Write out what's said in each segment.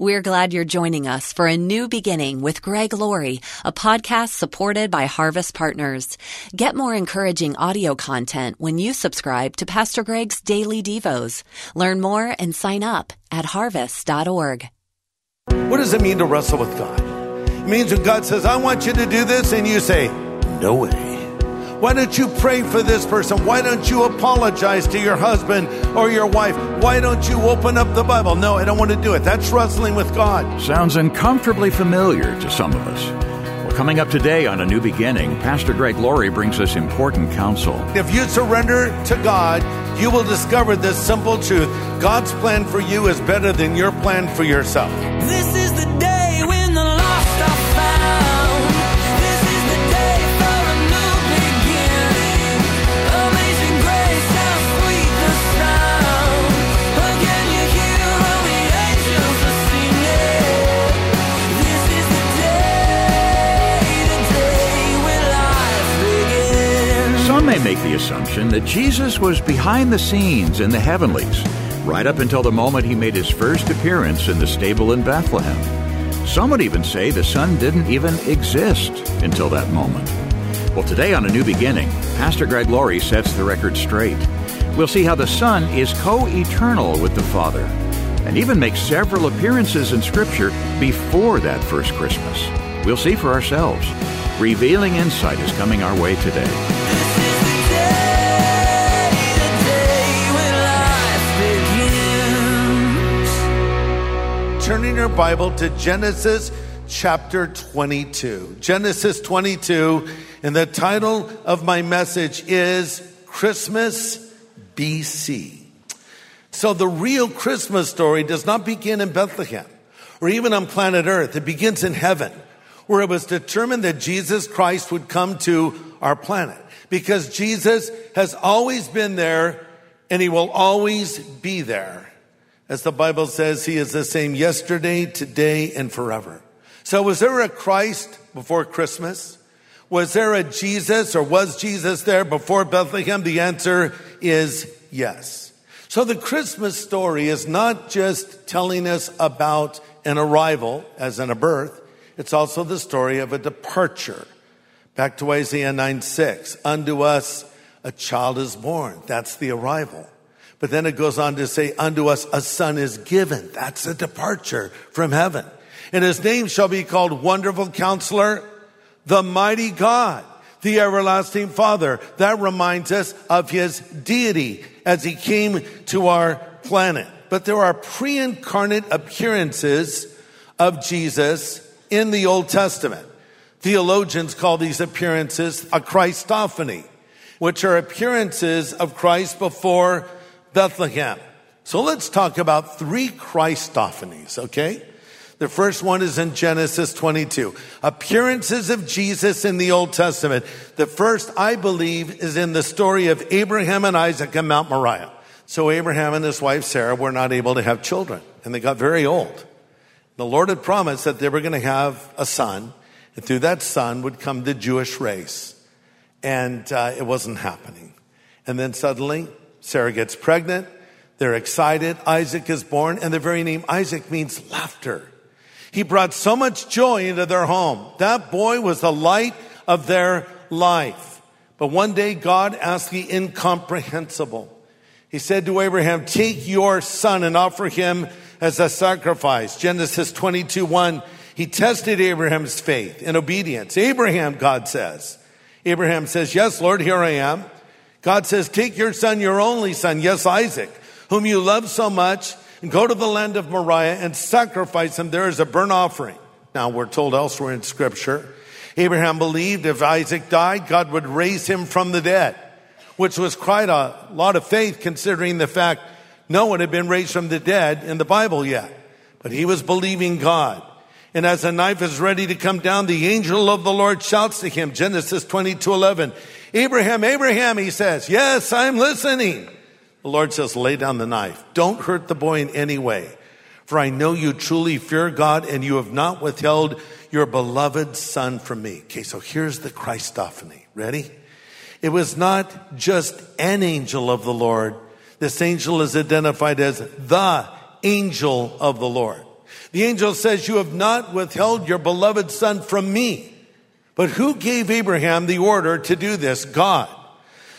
We're glad you're joining us for a new beginning with Greg Laurie, a podcast supported by Harvest Partners. Get more encouraging audio content when you subscribe to Pastor Greg's Daily Devos. Learn more and sign up at harvest.org. What does it mean to wrestle with God? It means when God says, I want you to do this, and you say, No way. Why don't you pray for this person? Why don't you apologize to your husband or your wife? Why don't you open up the Bible? No, I don't want to do it. That's wrestling with God. Sounds uncomfortably familiar to some of us. Well, coming up today on A New Beginning, Pastor Greg Laurie brings us important counsel. If you surrender to God, you will discover this simple truth God's plan for you is better than your plan for yourself. This is the day make the assumption that Jesus was behind the scenes in the heavenlies, right up until the moment he made his first appearance in the stable in Bethlehem. Some would even say the Son didn't even exist until that moment. Well, today on A New Beginning, Pastor Greg Laurie sets the record straight. We'll see how the Son is co eternal with the Father, and even makes several appearances in Scripture before that first Christmas. We'll see for ourselves. Revealing insight is coming our way today. Turning your Bible to Genesis chapter 22. Genesis 22, and the title of my message is Christmas BC. So the real Christmas story does not begin in Bethlehem or even on planet Earth. It begins in heaven, where it was determined that Jesus Christ would come to our planet because Jesus has always been there and he will always be there. As the Bible says, he is the same yesterday, today, and forever. So was there a Christ before Christmas? Was there a Jesus or was Jesus there before Bethlehem? The answer is yes. So the Christmas story is not just telling us about an arrival, as in a birth. It's also the story of a departure. Back to Isaiah 9 6. Unto us a child is born. That's the arrival. But then it goes on to say, unto us a son is given. That's a departure from heaven. And his name shall be called Wonderful Counselor, the Mighty God, the Everlasting Father. That reminds us of his deity as he came to our planet. But there are pre-incarnate appearances of Jesus in the Old Testament. Theologians call these appearances a Christophany, which are appearances of Christ before Bethlehem. So let's talk about three Christophanies, okay? The first one is in Genesis 22. Appearances of Jesus in the Old Testament. The first, I believe, is in the story of Abraham and Isaac and Mount Moriah. So Abraham and his wife Sarah were not able to have children, and they got very old. The Lord had promised that they were going to have a son, and through that son would come the Jewish race. And uh, it wasn't happening. And then suddenly, Sarah gets pregnant. They're excited. Isaac is born, and the very name Isaac means laughter. He brought so much joy into their home. That boy was the light of their life. But one day, God asked the incomprehensible. He said to Abraham, Take your son and offer him as a sacrifice. Genesis 22 1. He tested Abraham's faith and obedience. Abraham, God says. Abraham says, Yes, Lord, here I am. God says, Take your son, your only son, yes, Isaac, whom you love so much, and go to the land of Moriah and sacrifice him there as a burnt offering. Now, we're told elsewhere in Scripture, Abraham believed if Isaac died, God would raise him from the dead, which was quite a lot of faith considering the fact no one had been raised from the dead in the Bible yet. But he was believing God. And as the knife is ready to come down, the angel of the Lord shouts to him, Genesis 22, 11, Abraham, Abraham, he says, yes, I'm listening. The Lord says, lay down the knife. Don't hurt the boy in any way. For I know you truly fear God and you have not withheld your beloved son from me. Okay, so here's the Christophany. Ready? It was not just an angel of the Lord. This angel is identified as the angel of the Lord. The angel says, You have not withheld your beloved son from me. But who gave Abraham the order to do this? God.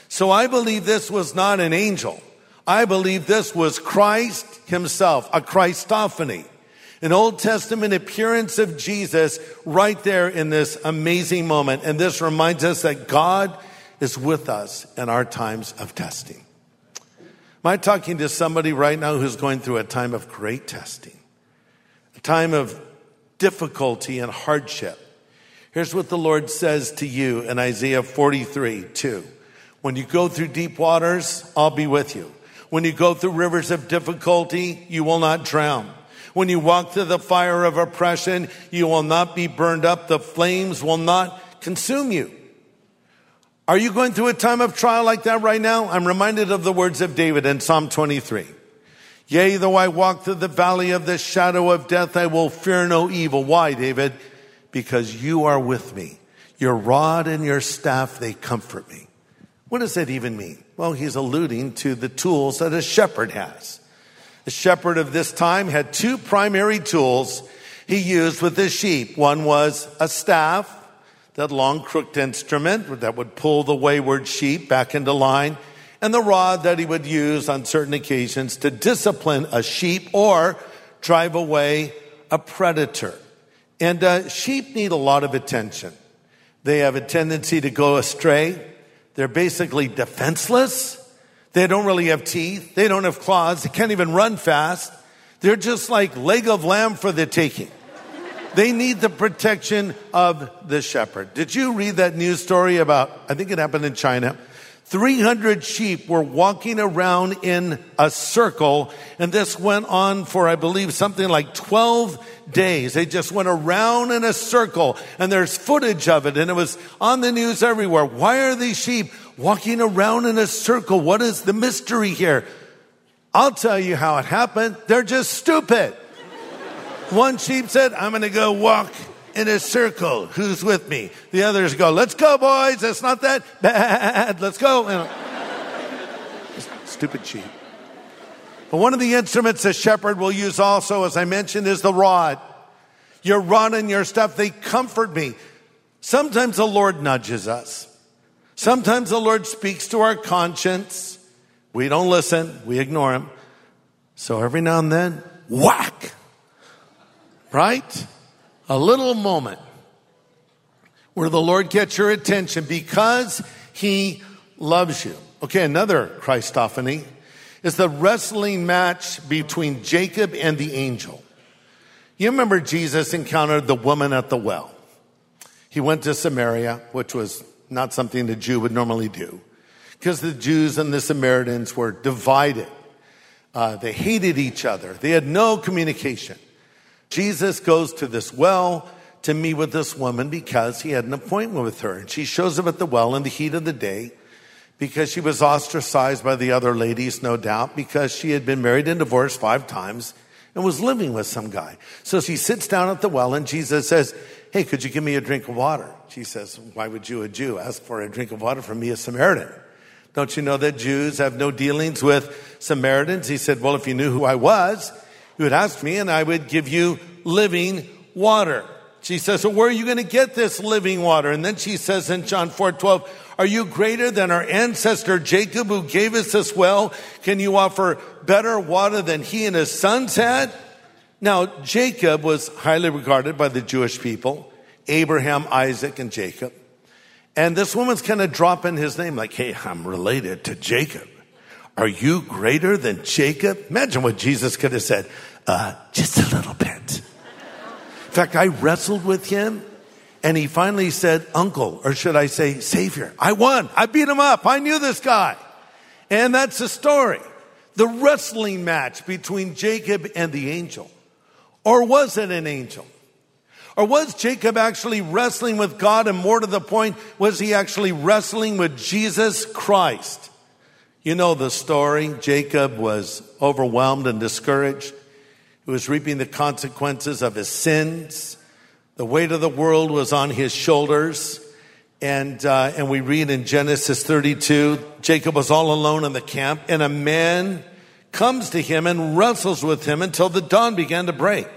So I believe this was not an angel. I believe this was Christ himself, a Christophany, an Old Testament appearance of Jesus right there in this amazing moment. And this reminds us that God is with us in our times of testing. Am I talking to somebody right now who's going through a time of great testing, time of difficulty and hardship? Here's what the Lord says to you in Isaiah 43 2. When you go through deep waters, I'll be with you. When you go through rivers of difficulty, you will not drown. When you walk through the fire of oppression, you will not be burned up. The flames will not consume you. Are you going through a time of trial like that right now? I'm reminded of the words of David in Psalm 23. Yea, though I walk through the valley of the shadow of death, I will fear no evil. Why, David? Because you are with me. Your rod and your staff, they comfort me. What does that even mean? Well, he's alluding to the tools that a shepherd has. The shepherd of this time had two primary tools he used with his sheep. One was a staff, that long crooked instrument that would pull the wayward sheep back into line, and the rod that he would use on certain occasions to discipline a sheep or drive away a predator. And uh, sheep need a lot of attention. They have a tendency to go astray. They're basically defenseless. They don't really have teeth. They don't have claws. They can't even run fast. They're just like leg of lamb for the taking. They need the protection of the shepherd. Did you read that news story about, I think it happened in China? 300 sheep were walking around in a circle, and this went on for, I believe, something like 12 days. They just went around in a circle, and there's footage of it, and it was on the news everywhere. Why are these sheep walking around in a circle? What is the mystery here? I'll tell you how it happened. They're just stupid. One sheep said, I'm going to go walk in a circle. Who's with me? The others go, let's go, boys. It's not that bad. Let's go. Stupid sheep. But one of the instruments a shepherd will use also, as I mentioned, is the rod. Your rod and your stuff, they comfort me. Sometimes the Lord nudges us. Sometimes the Lord speaks to our conscience. We don't listen. We ignore him. So every now and then, whack! right? A little moment where the Lord gets your attention because he loves you. Okay, another Christophany is the wrestling match between Jacob and the angel. You remember Jesus encountered the woman at the well. He went to Samaria, which was not something a Jew would normally do, because the Jews and the Samaritans were divided. Uh, they hated each other. They had no communication. Jesus goes to this well to meet with this woman because he had an appointment with her. And she shows up at the well in the heat of the day because she was ostracized by the other ladies, no doubt, because she had been married and divorced five times and was living with some guy. So she sits down at the well and Jesus says, Hey, could you give me a drink of water? She says, Why would you, a Jew, ask for a drink of water from me, a Samaritan? Don't you know that Jews have no dealings with Samaritans? He said, Well, if you knew who I was, you would ask me and I would give you living water. She says, well, where are you going to get this living water? And then she says in John 4, 12, are you greater than our ancestor Jacob who gave us this well? Can you offer better water than he and his sons had? Now, Jacob was highly regarded by the Jewish people, Abraham, Isaac, and Jacob. And this woman's kind of dropping his name like, hey, I'm related to Jacob. Are you greater than Jacob? Imagine what Jesus could have said. Uh, just a little bit. In fact, I wrestled with him and he finally said, Uncle, or should I say, Savior. I won. I beat him up. I knew this guy. And that's the story. The wrestling match between Jacob and the angel. Or was it an angel? Or was Jacob actually wrestling with God? And more to the point, was he actually wrestling with Jesus Christ? You know the story. Jacob was overwhelmed and discouraged. He was reaping the consequences of his sins. The weight of the world was on his shoulders. And, uh, and we read in Genesis 32, Jacob was all alone in the camp and a man comes to him and wrestles with him until the dawn began to break.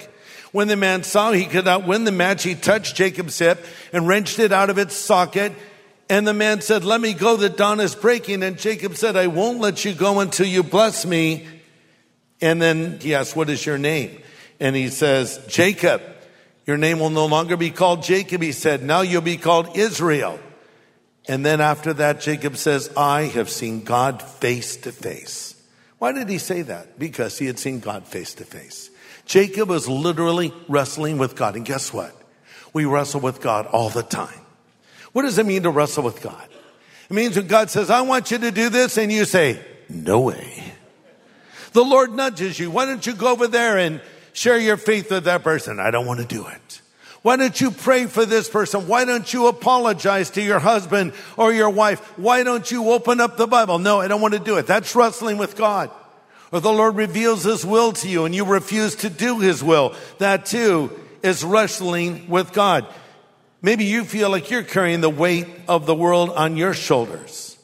When the man saw he could not win the match, he touched Jacob's hip and wrenched it out of its socket. And the man said, Let me go, the dawn is breaking. And Jacob said, I won't let you go until you bless me. And then he asks, What is your name? And he says, Jacob. Your name will no longer be called Jacob. He said, Now you'll be called Israel. And then after that, Jacob says, I have seen God face to face. Why did he say that? Because he had seen God face to face. Jacob was literally wrestling with God. And guess what? We wrestle with God all the time. What does it mean to wrestle with God? It means when God says, I want you to do this, and you say, No way. The Lord nudges you. Why don't you go over there and share your faith with that person? I don't want to do it. Why don't you pray for this person? Why don't you apologize to your husband or your wife? Why don't you open up the Bible? No, I don't want to do it. That's wrestling with God. Or the Lord reveals His will to you and you refuse to do His will. That too is wrestling with God. Maybe you feel like you're carrying the weight of the world on your shoulders.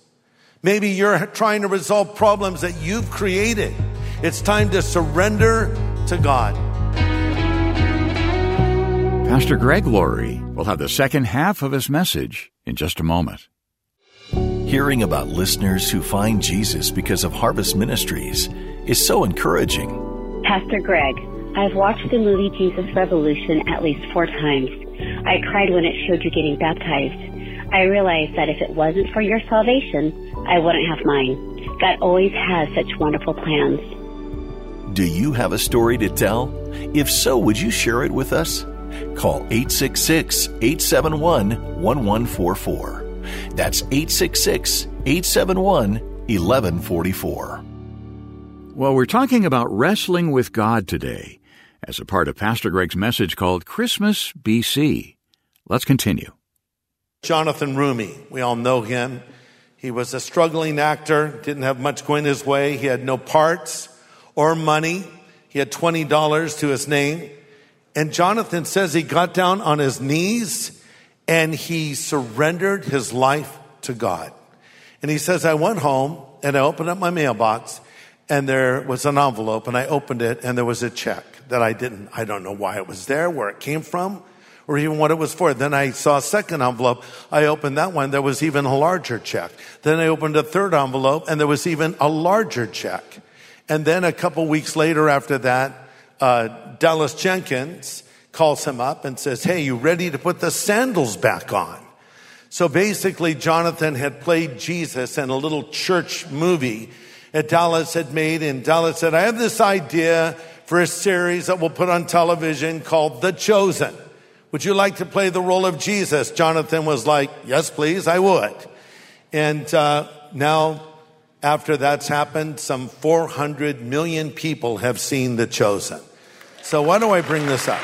Maybe you're trying to resolve problems that you've created. It's time to surrender to God. Pastor Greg Laurie will have the second half of his message in just a moment. Hearing about listeners who find Jesus because of Harvest Ministries is so encouraging. Pastor Greg, I've watched the movie Jesus Revolution at least four times. I cried when it showed you getting baptized. I realized that if it wasn't for your salvation, I wouldn't have mine. God always has such wonderful plans. Do you have a story to tell? If so, would you share it with us? Call 866 871 1144. That's 866 871 1144. Well, we're talking about wrestling with God today as a part of Pastor Greg's message called Christmas BC. Let's continue. Jonathan Roumie, we all know him. He was a struggling actor, didn't have much going his way. He had no parts or money. He had $20 to his name. And Jonathan says he got down on his knees and he surrendered his life to God. And he says, I went home and I opened up my mailbox and there was an envelope and I opened it and there was a check that I didn't, I don't know why it was there, where it came from, or even what it was for. Then I saw a second envelope. I opened that one. There was even a larger check. Then I opened a third envelope and there was even a larger check. And then a couple weeks later after that, uh, Dallas Jenkins calls him up and says, Hey, you ready to put the sandals back on? So basically, Jonathan had played Jesus in a little church movie that Dallas had made. And Dallas said, I have this idea for a series that we'll put on television called The Chosen. Would you like to play the role of Jesus? Jonathan was like, Yes, please, I would. And uh, now, after that's happened, some 400 million people have seen The Chosen. So why do I bring this up?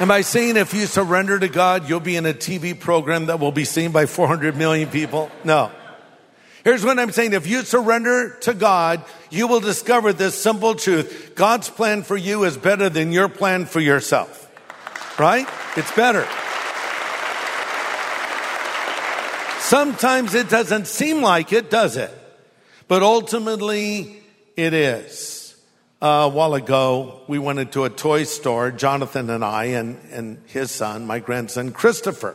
Am I saying if you surrender to God, you'll be in a TV program that will be seen by 400 million people? No. Here's what I'm saying. If you surrender to God, you will discover this simple truth. God's plan for you is better than your plan for yourself. Right? It's better. Sometimes it doesn't seem like it, does it? But ultimately, it is. Uh, a while ago, we went into a toy store, Jonathan and I, and, and his son, my grandson, Christopher.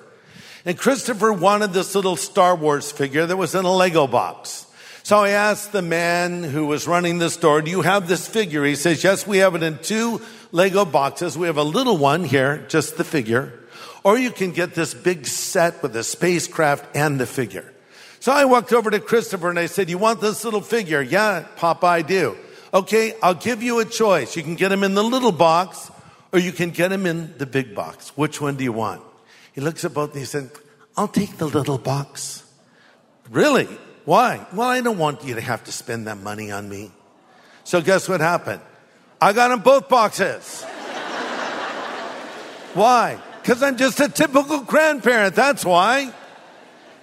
And Christopher wanted this little Star Wars figure that was in a Lego box. So I asked the man who was running the store, do you have this figure? He says, yes, we have it in two Lego boxes. We have a little one here, just the figure. Or you can get this big set with the spacecraft and the figure. So I walked over to Christopher and I said, you want this little figure? Yeah, Papa, I do. Okay, I'll give you a choice. You can get him in the little box or you can get him in the big box. Which one do you want? He looks at both and he said, I'll take the little box. Really? Why? Well, I don't want you to have to spend that money on me. So guess what happened? I got him both boxes. why? Because I'm just a typical grandparent. That's why.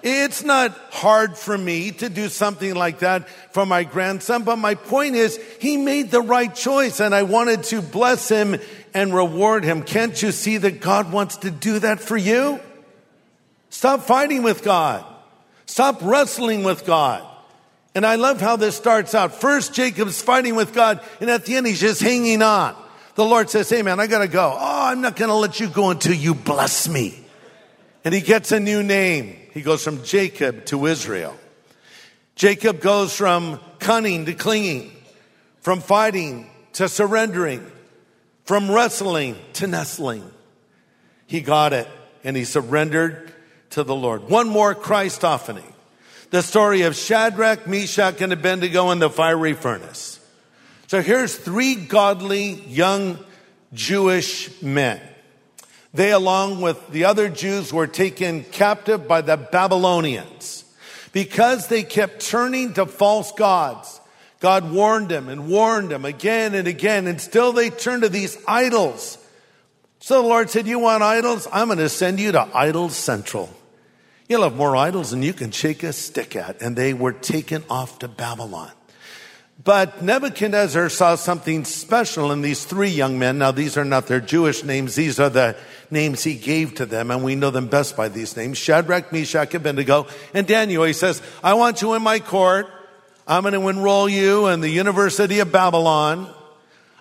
It's not hard for me to do something like that for my grandson, but my point is he made the right choice and I wanted to bless him and reward him. Can't you see that God wants to do that for you? Stop fighting with God. Stop wrestling with God And I love how this starts out. First, Jacob's fighting with God, and at the end, he's just hanging on. The Lord says, Hey man, I gotta go. Oh, I'm not gonna let you go until you bless me. And he gets a new name. He goes from Jacob to Israel. Jacob goes from cunning to clinging, from fighting to surrendering, from wrestling to nestling. He got it and he surrendered to the Lord. One more Christophany. The story of Shadrach, Meshach, and Abednego in the fiery furnace. So here's three godly young Jewish men. They, along with the other Jews, were taken captive by the Babylonians. Because they kept turning to false gods, God warned them and warned them again and again, and still they turned to these idols. So the Lord said, You want idols? I'm going to send you to Idol Central. You'll have more idols than you can shake a stick at. And they were taken off to Babylon. But Nebuchadnezzar saw something special in these three young men. Now, these are not their Jewish names. These are the names he gave to them, and we know them best by these names. Shadrach, Meshach, Abednego, and Daniel. He says, I want you in my court. I'm going to enroll you in the University of Babylon.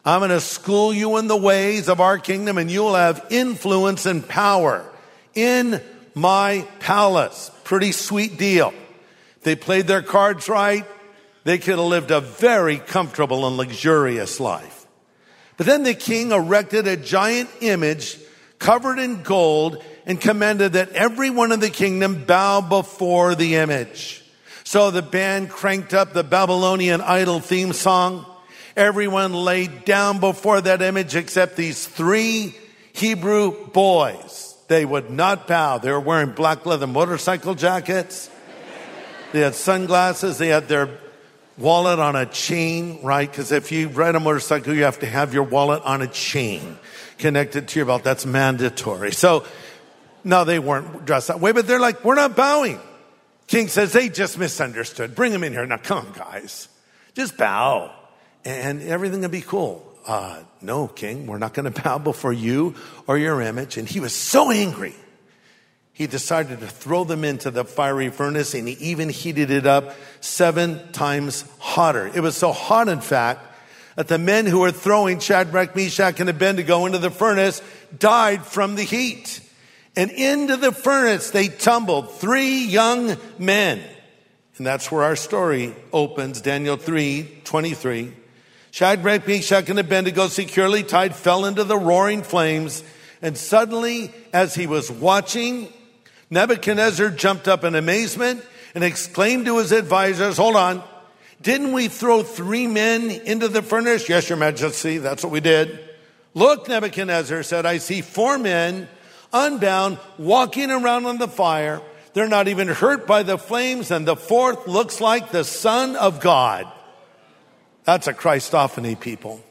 I'm going to school you in the ways of our kingdom, and you will have influence and power in my palace. Pretty sweet deal. They played their cards right. They could have lived a very comfortable and luxurious life. But then the king erected a giant image covered in gold and commanded that everyone in the kingdom bow before the image. So the band cranked up the Babylonian idol theme song. Everyone laid down before that image except these three Hebrew boys. They would not bow. They were wearing black leather motorcycle jackets. They had sunglasses. They had their wallet on a chain, right? Because if you ride a motorcycle, you have to have your wallet on a chain connected to your belt. That's mandatory. So, no, they weren't dressed that way, but they're like, we're not bowing. King says, they just misunderstood. Bring them in here. Now, come on, guys. Just bow and everything will be cool uh, no, king, we're not going to bow before you or your image. And he was so angry. He decided to throw them into the fiery furnace and he even heated it up seven times hotter. It was so hot, in fact, that the men who were throwing Shadrach, Meshach, and Abednego into the furnace died from the heat. And into the furnace they tumbled, three young men. And that's where our story opens, Daniel 3, 23. Shadrach, Meshach, and Abednego, securely tied, fell into the roaring flames. And suddenly, as he was watching, Nebuchadnezzar jumped up in amazement and exclaimed to his advisors, Hold on, didn't we throw three men into the furnace? Yes, your majesty, that's what we did. Look, Nebuchadnezzar said, I see four men unbound walking around on the fire. They're not even hurt by the flames, and the fourth looks like the Son of God. That's a Christophany, people.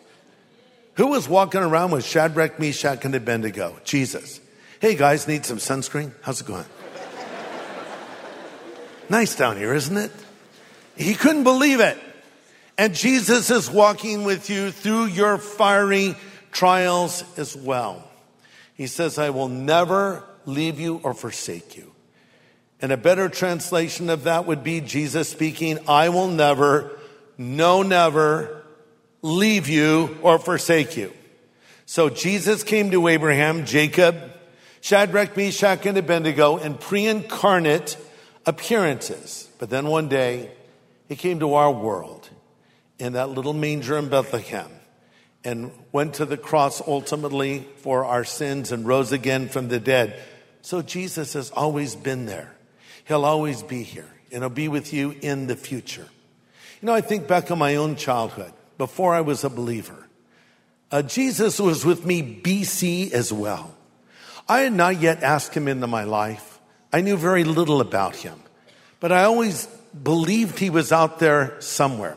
Who was walking around with Shadrach, Meshach, and Abednego? Jesus. Hey guys, need some sunscreen? How's it going? nice down here, isn't it? He couldn't believe it. And Jesus is walking with you through your fiery trials as well. He says, I will never leave you or forsake you. And a better translation of that would be Jesus speaking, I will never no, never leave you or forsake you. So Jesus came to Abraham, Jacob, Shadrach, Meshach, and Abednego in pre-incarnate appearances. But then one day, he came to our world in that little manger in Bethlehem and went to the cross ultimately for our sins and rose again from the dead. So Jesus has always been there. He'll always be here and he'll be with you in the future. You know, I think back on my own childhood before I was a believer. Uh, Jesus was with me BC as well. I had not yet asked him into my life. I knew very little about him, but I always believed he was out there somewhere.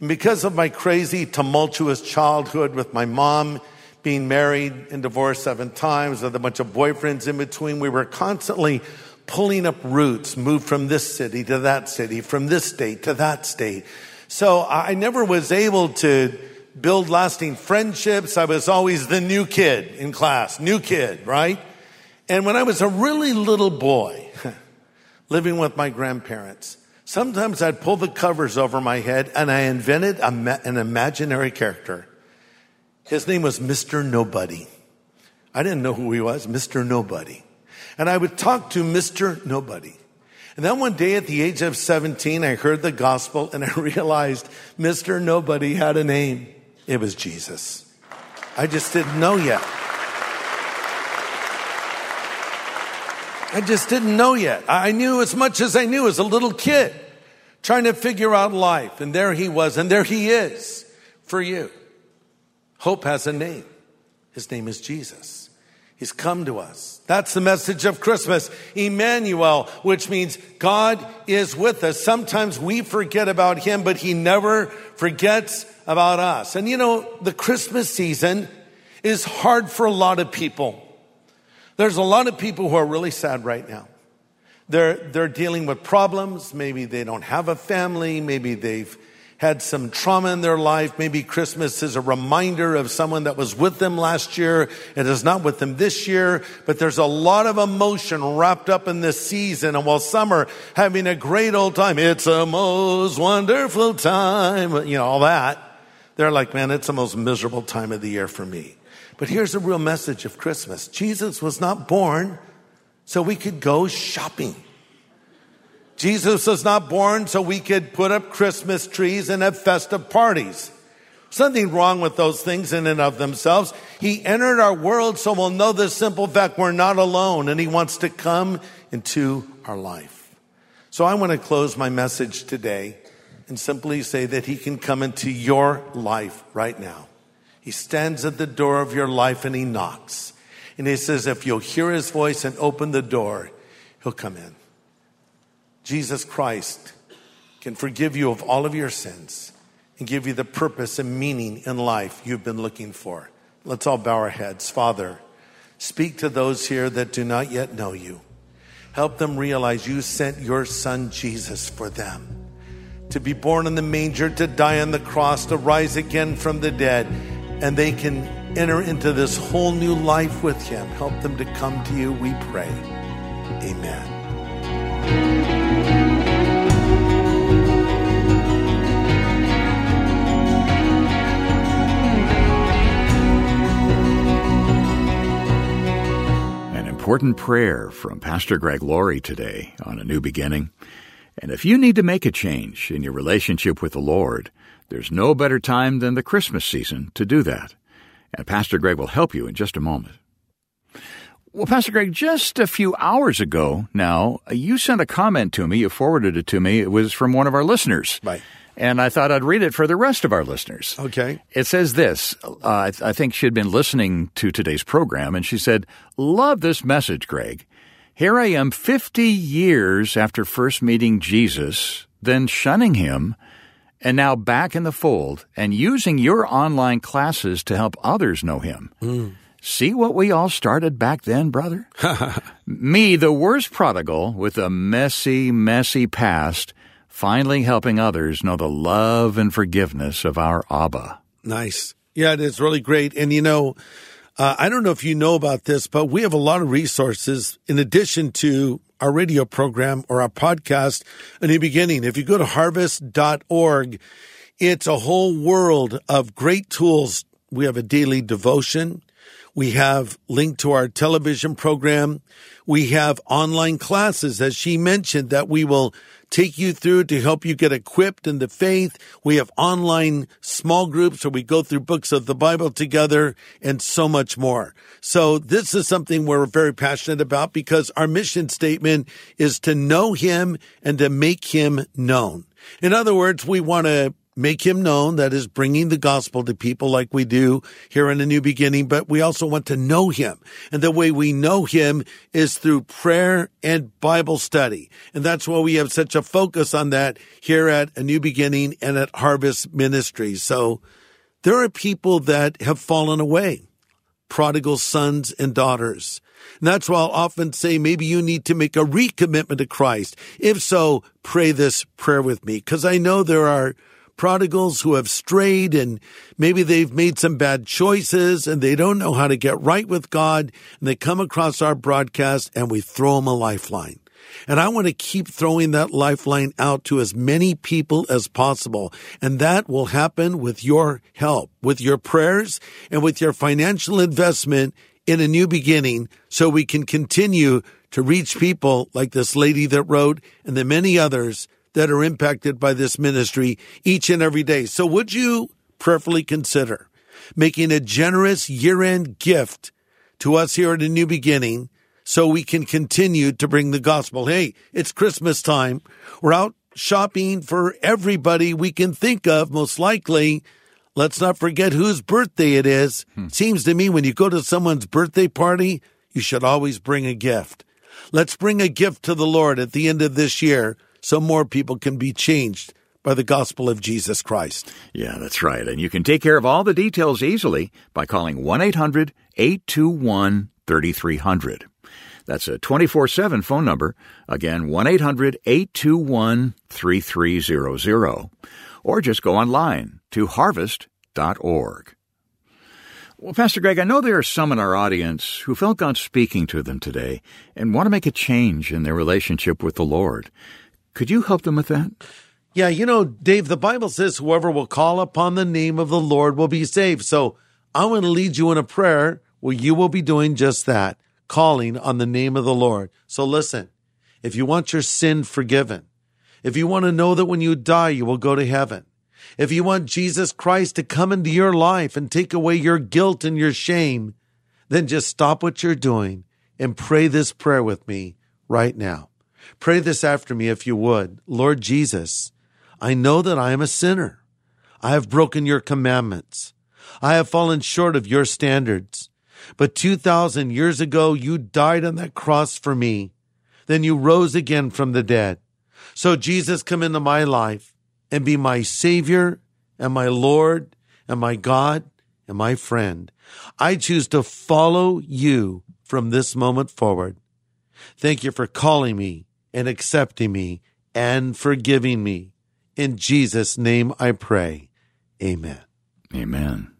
And because of my crazy, tumultuous childhood with my mom being married and divorced seven times with a bunch of boyfriends in between, we were constantly pulling up roots, moved from this city to that city, from this state to that state. So I never was able to build lasting friendships. I was always the new kid in class, new kid, right? And when I was a really little boy, living with my grandparents, Sometimes I'd pull the covers over my head and I invented an imaginary character. His name was Mr. Nobody. I didn't know who he was, Mr. Nobody. And I would talk to Mr. Nobody. And then one day at the age of 17, I heard the gospel and I realized Mr. Nobody had a name. It was Jesus. I just didn't know yet. I just didn't know yet. I knew as much as I knew as a little kid trying to figure out life. And there he was, and there he is for you. Hope has a name. His name is Jesus. He's come to us. That's the message of Christmas. Emmanuel, which means God is with us. Sometimes we forget about him, but he never forgets about us. And you know, the Christmas season is hard for a lot of people. There's a lot of people who are really sad right now. They're, they're dealing with problems. Maybe they don't have a family. Maybe they've had some trauma in their life. Maybe Christmas is a reminder of someone that was with them last year and is not with them this year. But there's a lot of emotion wrapped up in this season. And while some are having a great old time, it's a most wonderful time, you know, all that. They're like, man, it's the most miserable time of the year for me. But here's the real message of Christmas. Jesus was not born so we could go shopping. Jesus was not born so we could put up Christmas trees and have festive parties. Something wrong with those things in and of themselves. He entered our world so we'll know this simple fact we're not alone and he wants to come into our life. So I want to close my message today and simply say that he can come into your life right now. He stands at the door of your life and he knocks. And he says, if you'll hear his voice and open the door, he'll come in. Jesus Christ can forgive you of all of your sins and give you the purpose and meaning in life you've been looking for. Let's all bow our heads. Father, speak to those here that do not yet know you. Help them realize you sent your son Jesus for them to be born in the manger, to die on the cross, to rise again from the dead, and they can enter into this whole new life with him. Help them to come to you, we pray. Amen. Important prayer from Pastor Greg Laurie today on A New Beginning. And if you need to make a change in your relationship with the Lord, there's no better time than the Christmas season to do that. And Pastor Greg will help you in just a moment. Well, Pastor Greg, just a few hours ago now, you sent a comment to me. You forwarded it to me. It was from one of our listeners. Right. And I thought I'd read it for the rest of our listeners. Okay. It says this. Uh, I, I think she had been listening to today's program, and she said, Love this message, Greg. Here I am 50 years after first meeting Jesus, then shunning him, and now back in the fold and using your online classes to help others know him. See what we all started back then, brother? Me, the worst prodigal with a messy, messy past, finally helping others know the love and forgiveness of our Abba. Nice. Yeah, it is really great. And you know, uh, I don't know if you know about this, but we have a lot of resources in addition to our radio program or our podcast, A New Beginning. If you go to harvest.org, it's a whole world of great tools. We have a daily devotion. We have linked to our television program. We have online classes, as she mentioned, that we will take you through to help you get equipped in the faith. We have online small groups where we go through books of the Bible together and so much more. So this is something we're very passionate about because our mission statement is to know him and to make him known. In other words, we want to make him known. That is bringing the gospel to people like we do here in a new beginning, but we also want to know him. And the way we know him is through prayer and Bible study. And that's why we have such a focus on that here at a new beginning and at Harvest Ministries. So there are people that have fallen away, prodigal sons and daughters. And that's why I'll often say maybe you need to make a recommitment to Christ. If so, pray this prayer with me because I know there are prodigals who have strayed and maybe they've made some bad choices and they don't know how to get right with God and they come across our broadcast and we throw them a lifeline. And I want to keep throwing that lifeline out to as many people as possible. And that will happen with your help, with your prayers and with your financial investment in a new beginning so we can continue to reach people like this lady that wrote and the many others that are impacted by this ministry each and every day. So would you prayerfully consider making a generous year end gift to us here at a new beginning so we can continue to bring the gospel. Hey, it's Christmas time. We're out shopping for everybody we can think of, most likely. Let's not forget whose birthday it is. Hmm. Seems to me when you go to someone's birthday party, you should always bring a gift. Let's bring a gift to the Lord at the end of this year so more people can be changed by the gospel of Jesus Christ. Yeah, that's right. And you can take care of all the details easily by calling 1 800 821 3300. That's a 24 7 phone number. Again, 1 800 821 3300. Or just go online to harvest.org. Well, Pastor Greg, I know there are some in our audience who felt God speaking to them today and want to make a change in their relationship with the Lord. Could you help them with that? Yeah, you know, Dave, the Bible says whoever will call upon the name of the Lord will be saved. So I want to lead you in a prayer where you will be doing just that, calling on the name of the Lord. So listen, if you want your sin forgiven, if you want to know that when you die, you will go to heaven, if you want Jesus Christ to come into your life and take away your guilt and your shame, then just stop what you're doing and pray this prayer with me right now. Pray this after me if you would. Lord Jesus, I know that I am a sinner. I have broken your commandments. I have fallen short of your standards. But 2,000 years ago, you died on that cross for me. Then you rose again from the dead. So Jesus, come into my life and be my Savior and my Lord and my God and my friend. I choose to follow you from this moment forward. Thank you for calling me and accepting me and forgiving me. In Jesus' name I pray. Amen. Amen.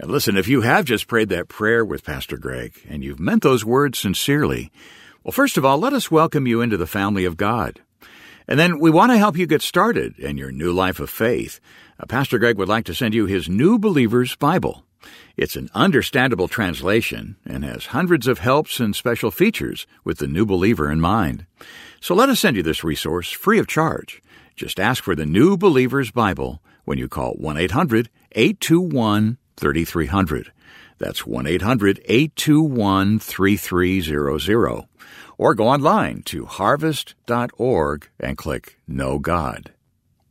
And listen, if you have just prayed that prayer with Pastor Greg and you've meant those words sincerely, well, first of all, let us welcome you into the family of God. And then we want to help you get started in your new life of faith. Uh, Pastor Greg would like to send you his New Believer's Bible. It's an understandable translation and has hundreds of helps and special features with the new believer in mind. So let us send you this resource free of charge. Just ask for the New Believer's Bible when you call 1 800 821 3300. That's 1 800 821 3300. Or go online to harvest.org and click Know God.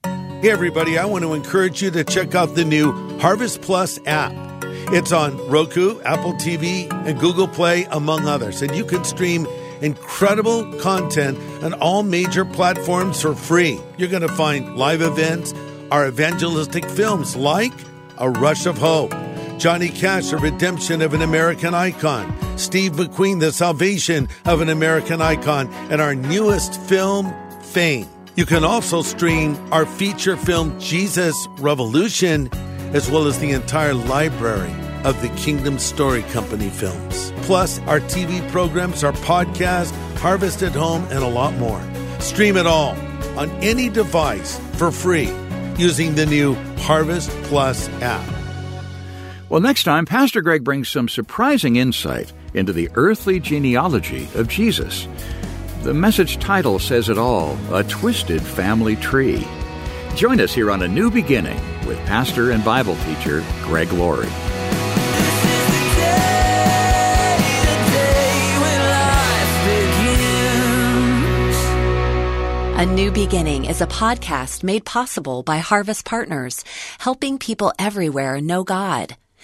Hey, everybody, I want to encourage you to check out the new Harvest Plus app. It's on Roku, Apple TV, and Google Play, among others. And you can stream incredible content on all major platforms for free. You're going to find live events, our evangelistic films like A Rush of Hope, Johnny Cash, A Redemption of an American Icon, Steve McQueen, The Salvation of an American Icon, and our newest film, Fame. You can also stream our feature film, Jesus Revolution, as well as the entire library of the Kingdom Story Company films. Plus, our TV programs, our podcast, Harvest at Home, and a lot more. Stream it all on any device for free using the new Harvest Plus app. Well, next time, Pastor Greg brings some surprising insight into the earthly genealogy of Jesus. The message title says it all A Twisted Family Tree. Join us here on A New Beginning with pastor and Bible teacher Greg Laurie. A New Beginning is a podcast made possible by Harvest Partners, helping people everywhere know God.